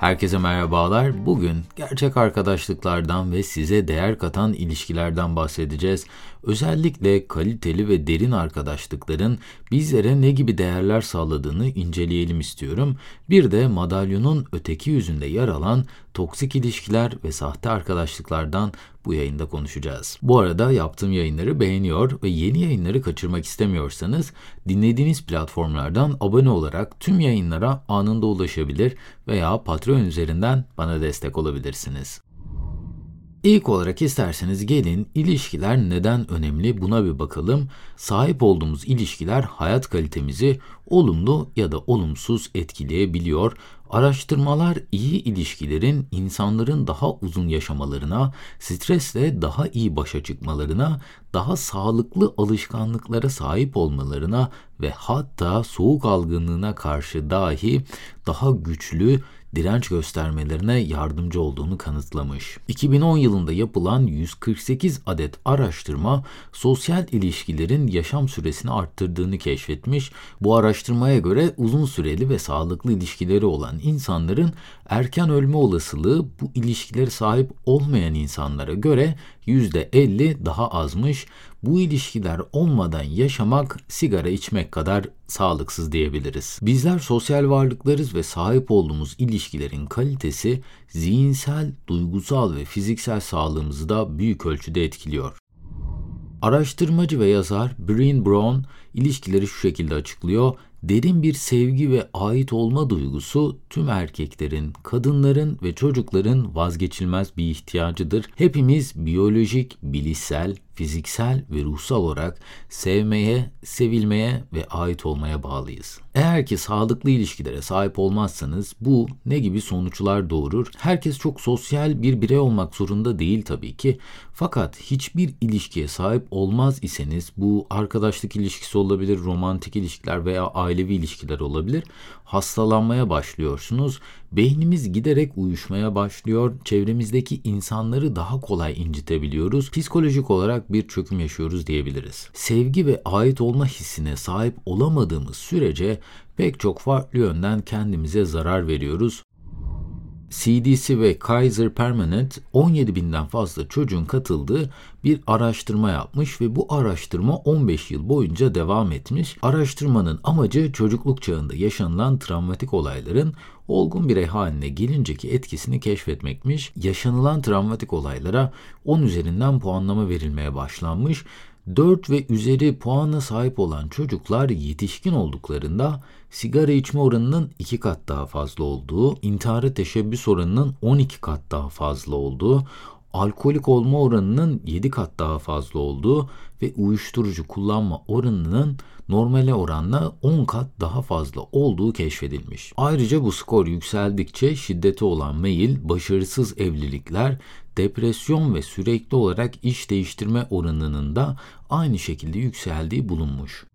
Herkese merhabalar. Bugün gerçek arkadaşlıklardan ve size değer katan ilişkilerden bahsedeceğiz. Özellikle kaliteli ve derin arkadaşlıkların bizlere ne gibi değerler sağladığını inceleyelim istiyorum. Bir de madalyonun öteki yüzünde yer alan toksik ilişkiler ve sahte arkadaşlıklardan bu yayında konuşacağız. Bu arada yaptığım yayınları beğeniyor ve yeni yayınları kaçırmak istemiyorsanız dinlediğiniz platformlardan abone olarak tüm yayınlara anında ulaşabilir veya Patreon üzerinden bana destek olabilirsiniz. İlk olarak isterseniz gelin ilişkiler neden önemli buna bir bakalım. Sahip olduğumuz ilişkiler hayat kalitemizi olumlu ya da olumsuz etkileyebiliyor. Araştırmalar iyi ilişkilerin insanların daha uzun yaşamalarına, stresle daha iyi başa çıkmalarına, daha sağlıklı alışkanlıklara sahip olmalarına ve hatta soğuk algınlığına karşı dahi daha güçlü direnç göstermelerine yardımcı olduğunu kanıtlamış. 2010 yılında yapılan 148 adet araştırma sosyal ilişkilerin yaşam süresini arttırdığını keşfetmiş. Bu araştırmaya göre uzun süreli ve sağlıklı ilişkileri olan insanların erken ölme olasılığı bu ilişkileri sahip olmayan insanlara göre %50 daha azmış. Bu ilişkiler olmadan yaşamak sigara içmek kadar sağlıksız diyebiliriz. Bizler sosyal varlıklarız ve sahip olduğumuz ilişkilerin kalitesi zihinsel, duygusal ve fiziksel sağlığımızı da büyük ölçüde etkiliyor. Araştırmacı ve yazar Brian Brown ilişkileri şu şekilde açıklıyor. Derin bir sevgi ve ait olma duygusu tüm erkeklerin, kadınların ve çocukların vazgeçilmez bir ihtiyacıdır. Hepimiz biyolojik, bilişsel, fiziksel ve ruhsal olarak sevmeye, sevilmeye ve ait olmaya bağlıyız. Eğer ki sağlıklı ilişkilere sahip olmazsanız bu ne gibi sonuçlar doğurur? Herkes çok sosyal bir birey olmak zorunda değil tabii ki. Fakat hiçbir ilişkiye sahip olmaz iseniz bu arkadaşlık ilişkisi olabilir, romantik ilişkiler veya ailevi ilişkiler olabilir. Hastalanmaya başlıyorsunuz. Beynimiz giderek uyuşmaya başlıyor. Çevremizdeki insanları daha kolay incitebiliyoruz. Psikolojik olarak bir çöküm yaşıyoruz diyebiliriz. Sevgi ve ait olma hissine sahip olamadığımız sürece pek çok farklı yönden kendimize zarar veriyoruz. CDC ve Kaiser Permanent 17 binden fazla çocuğun katıldığı bir araştırma yapmış ve bu araştırma 15 yıl boyunca devam etmiş. Araştırmanın amacı çocukluk çağında yaşanılan travmatik olayların olgun birey haline gelinceki etkisini keşfetmekmiş. Yaşanılan travmatik olaylara 10 üzerinden puanlama verilmeye başlanmış 4 ve üzeri puana sahip olan çocuklar yetişkin olduklarında sigara içme oranının 2 kat daha fazla olduğu, intihara teşebbüs oranının 12 kat daha fazla olduğu, alkolik olma oranının 7 kat daha fazla olduğu ve uyuşturucu kullanma oranının normale oranla 10 kat daha fazla olduğu keşfedilmiş. Ayrıca bu skor yükseldikçe şiddete olan meyil, başarısız evlilikler, depresyon ve sürekli olarak iş değiştirme oranının da aynı şekilde yükseldiği bulunmuş.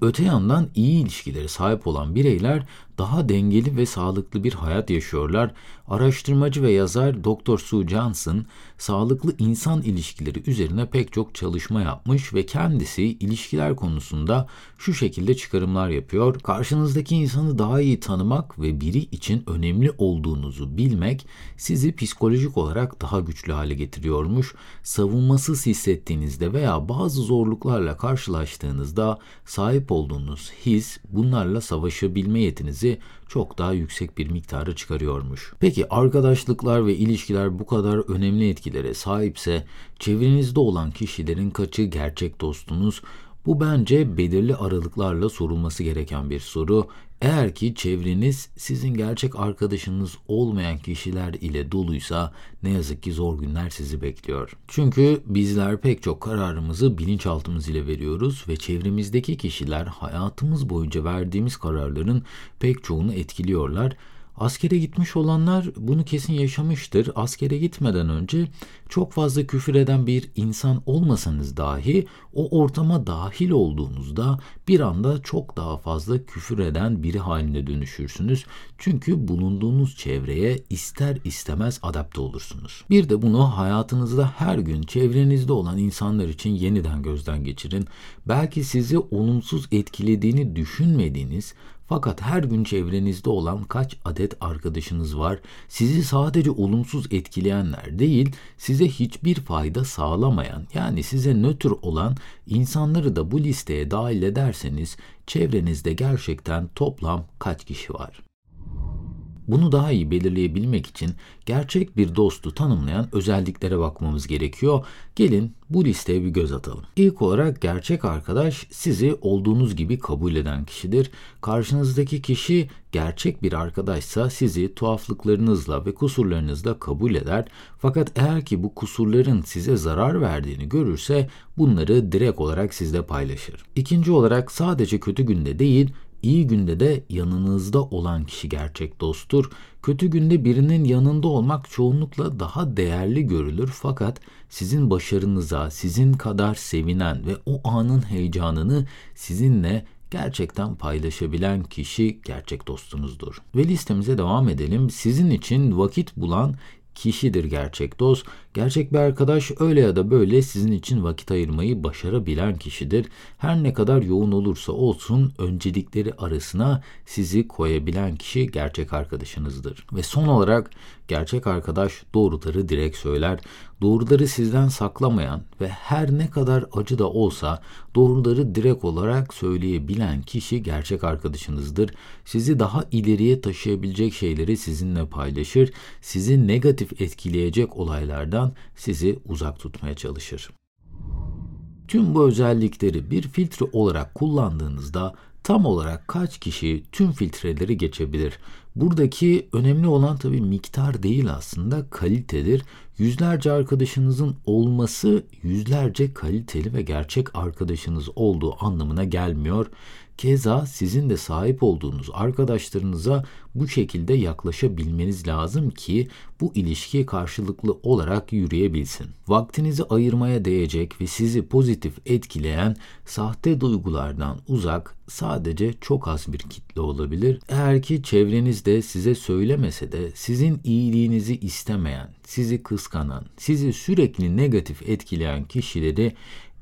Öte yandan iyi ilişkileri sahip olan bireyler daha dengeli ve sağlıklı bir hayat yaşıyorlar. Araştırmacı ve yazar Dr. Sue Johnson, sağlıklı insan ilişkileri üzerine pek çok çalışma yapmış ve kendisi ilişkiler konusunda şu şekilde çıkarımlar yapıyor. Karşınızdaki insanı daha iyi tanımak ve biri için önemli olduğunuzu bilmek sizi psikolojik olarak daha güçlü hale getiriyormuş. Savunmasız hissettiğinizde veya bazı zorluklarla karşılaştığınızda sahip olduğunuz his bunlarla savaşabilme yetinizi çok daha yüksek bir miktara çıkarıyormuş. Peki arkadaşlıklar ve ilişkiler bu kadar önemli etkilere sahipse çevrenizde olan kişilerin kaçı gerçek dostunuz, bu bence belirli aralıklarla sorulması gereken bir soru. Eğer ki çevreniz sizin gerçek arkadaşınız olmayan kişiler ile doluysa ne yazık ki zor günler sizi bekliyor. Çünkü bizler pek çok kararımızı bilinçaltımız ile veriyoruz ve çevremizdeki kişiler hayatımız boyunca verdiğimiz kararların pek çoğunu etkiliyorlar Askere gitmiş olanlar bunu kesin yaşamıştır. Askere gitmeden önce çok fazla küfür eden bir insan olmasanız dahi o ortama dahil olduğunuzda bir anda çok daha fazla küfür eden biri haline dönüşürsünüz. Çünkü bulunduğunuz çevreye ister istemez adapte olursunuz. Bir de bunu hayatınızda her gün çevrenizde olan insanlar için yeniden gözden geçirin. Belki sizi olumsuz etkilediğini düşünmediğiniz Fakat her gün çevrenizde olan kaç adet arkadaşınız var? Sizi sadece olumsuz etkileyenler değil, size hiçbir fayda sağlamayan, yani size nötr olan insanları da bu listeye dahil ederseniz çevrenizde gerçekten toplam kaç kişi var? Bunu daha iyi belirleyebilmek için gerçek bir dostu tanımlayan özelliklere bakmamız gerekiyor. Gelin bu listeye bir göz atalım. İlk olarak gerçek arkadaş sizi olduğunuz gibi kabul eden kişidir. Karşınızdaki kişi gerçek bir arkadaşsa sizi tuhaflıklarınızla ve kusurlarınızla kabul eder. Fakat eğer ki bu kusurların size zarar verdiğini görürse bunları direkt olarak sizle paylaşır. İkinci olarak sadece kötü günde değil, İyi günde de yanınızda olan kişi gerçek dosttur. Kötü günde birinin yanında olmak çoğunlukla daha değerli görülür fakat sizin başarınıza sizin kadar sevinen ve o anın heyecanını sizinle gerçekten paylaşabilen kişi gerçek dostunuzdur. Ve listemize devam edelim. Sizin için vakit bulan kişidir gerçek dost. Gerçek bir arkadaş öyle ya da böyle sizin için vakit ayırmayı başarabilen kişidir. Her ne kadar yoğun olursa olsun öncelikleri arasına sizi koyabilen kişi gerçek arkadaşınızdır. Ve son olarak gerçek arkadaş doğruları direkt söyler. Doğruları sizden saklamayan ve her ne kadar acı da olsa doğruları direkt olarak söyleyebilen kişi gerçek arkadaşınızdır. Sizi daha ileriye taşıyabilecek şeyleri sizinle paylaşır. Sizi negatif etkileyecek olaylardan olmaktan sizi uzak tutmaya çalışır. Tüm bu özellikleri bir filtre olarak kullandığınızda tam olarak kaç kişi tüm filtreleri geçebilir? Buradaki önemli olan tabii miktar değil aslında kalitedir. Yüzlerce arkadaşınızın olması yüzlerce kaliteli ve gerçek arkadaşınız olduğu anlamına gelmiyor. Keza sizin de sahip olduğunuz arkadaşlarınıza bu şekilde yaklaşabilmeniz lazım ki bu ilişki karşılıklı olarak yürüyebilsin. Vaktinizi ayırmaya değecek ve sizi pozitif etkileyen sahte duygulardan uzak sadece çok az bir kitle olabilir. Eğer ki çevrenizde size söylemese de sizin iyiliğinizi istemeyen, sizi kıskanan, sizi sürekli negatif etkileyen kişileri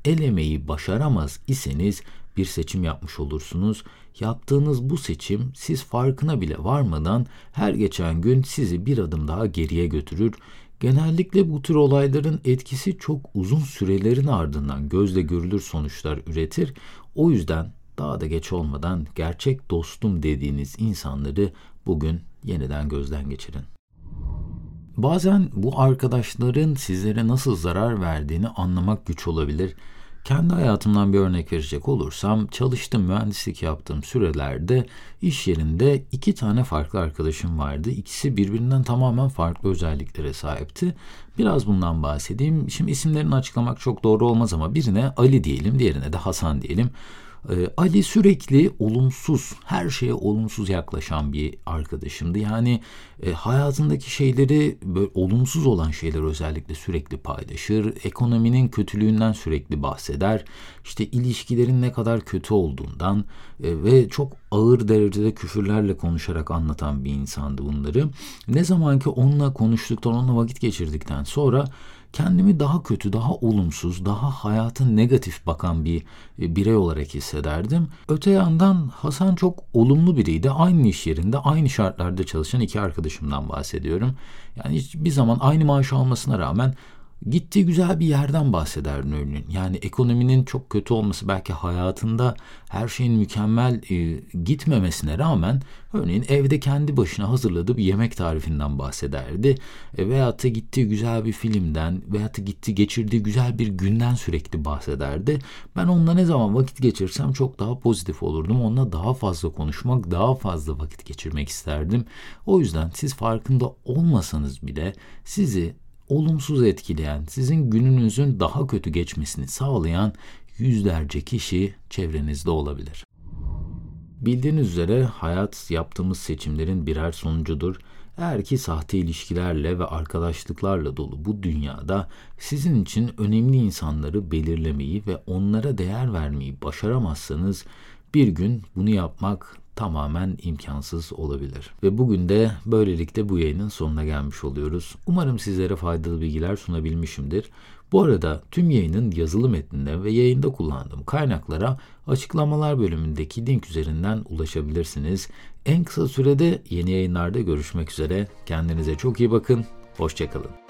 elemeyi başaramaz iseniz bir seçim yapmış olursunuz. Yaptığınız bu seçim siz farkına bile varmadan her geçen gün sizi bir adım daha geriye götürür. Genellikle bu tür olayların etkisi çok uzun sürelerin ardından gözle görülür sonuçlar üretir. O yüzden daha da geç olmadan gerçek dostum dediğiniz insanları bugün yeniden gözden geçirin. Bazen bu arkadaşların sizlere nasıl zarar verdiğini anlamak güç olabilir. Kendi hayatımdan bir örnek verecek olursam çalıştım mühendislik yaptığım sürelerde iş yerinde iki tane farklı arkadaşım vardı. İkisi birbirinden tamamen farklı özelliklere sahipti. Biraz bundan bahsedeyim. Şimdi isimlerini açıklamak çok doğru olmaz ama birine Ali diyelim, diğerine de Hasan diyelim. Ee, Ali sürekli olumsuz, her şeye olumsuz yaklaşan bir arkadaşımdı. Yani e, hayatındaki şeyleri böyle olumsuz olan şeyler özellikle sürekli paylaşır. Ekonominin kötülüğünden sürekli bahseder. İşte ilişkilerin ne kadar kötü olduğundan e, ve çok ağır derecede küfürlerle konuşarak anlatan bir insandı bunları. Ne zaman ki onunla konuştuktan, onunla vakit geçirdikten sonra kendimi daha kötü, daha olumsuz, daha hayatın negatif bakan bir e, birey olarak hissederdim. Öte yandan Hasan çok olumlu biriydi. Aynı iş yerinde, aynı şartlarda çalışan iki arkadaşımdan bahsediyorum. Yani hiçbir zaman aynı maaş almasına rağmen Gittiği güzel bir yerden bahsederdim örneğin. Yani ekonominin çok kötü olması belki hayatında her şeyin mükemmel e, gitmemesine rağmen örneğin evde kendi başına hazırladığı bir yemek tarifinden bahsederdi. E, veyahut da gittiği güzel bir filmden veyahut da gittiği geçirdiği güzel bir günden sürekli bahsederdi. Ben onunla ne zaman vakit geçirsem çok daha pozitif olurdum. Onunla daha fazla konuşmak, daha fazla vakit geçirmek isterdim. O yüzden siz farkında olmasanız bile sizi olumsuz etkileyen, sizin gününüzün daha kötü geçmesini sağlayan yüzlerce kişi çevrenizde olabilir. Bildiğiniz üzere hayat yaptığımız seçimlerin birer sonucudur. Eğer ki sahte ilişkilerle ve arkadaşlıklarla dolu bu dünyada sizin için önemli insanları belirlemeyi ve onlara değer vermeyi başaramazsanız bir gün bunu yapmak tamamen imkansız olabilir. Ve bugün de böylelikle bu yayının sonuna gelmiş oluyoruz. Umarım sizlere faydalı bilgiler sunabilmişimdir. Bu arada tüm yayının yazılı metninde ve yayında kullandığım kaynaklara açıklamalar bölümündeki link üzerinden ulaşabilirsiniz. En kısa sürede yeni yayınlarda görüşmek üzere. Kendinize çok iyi bakın. Hoşçakalın.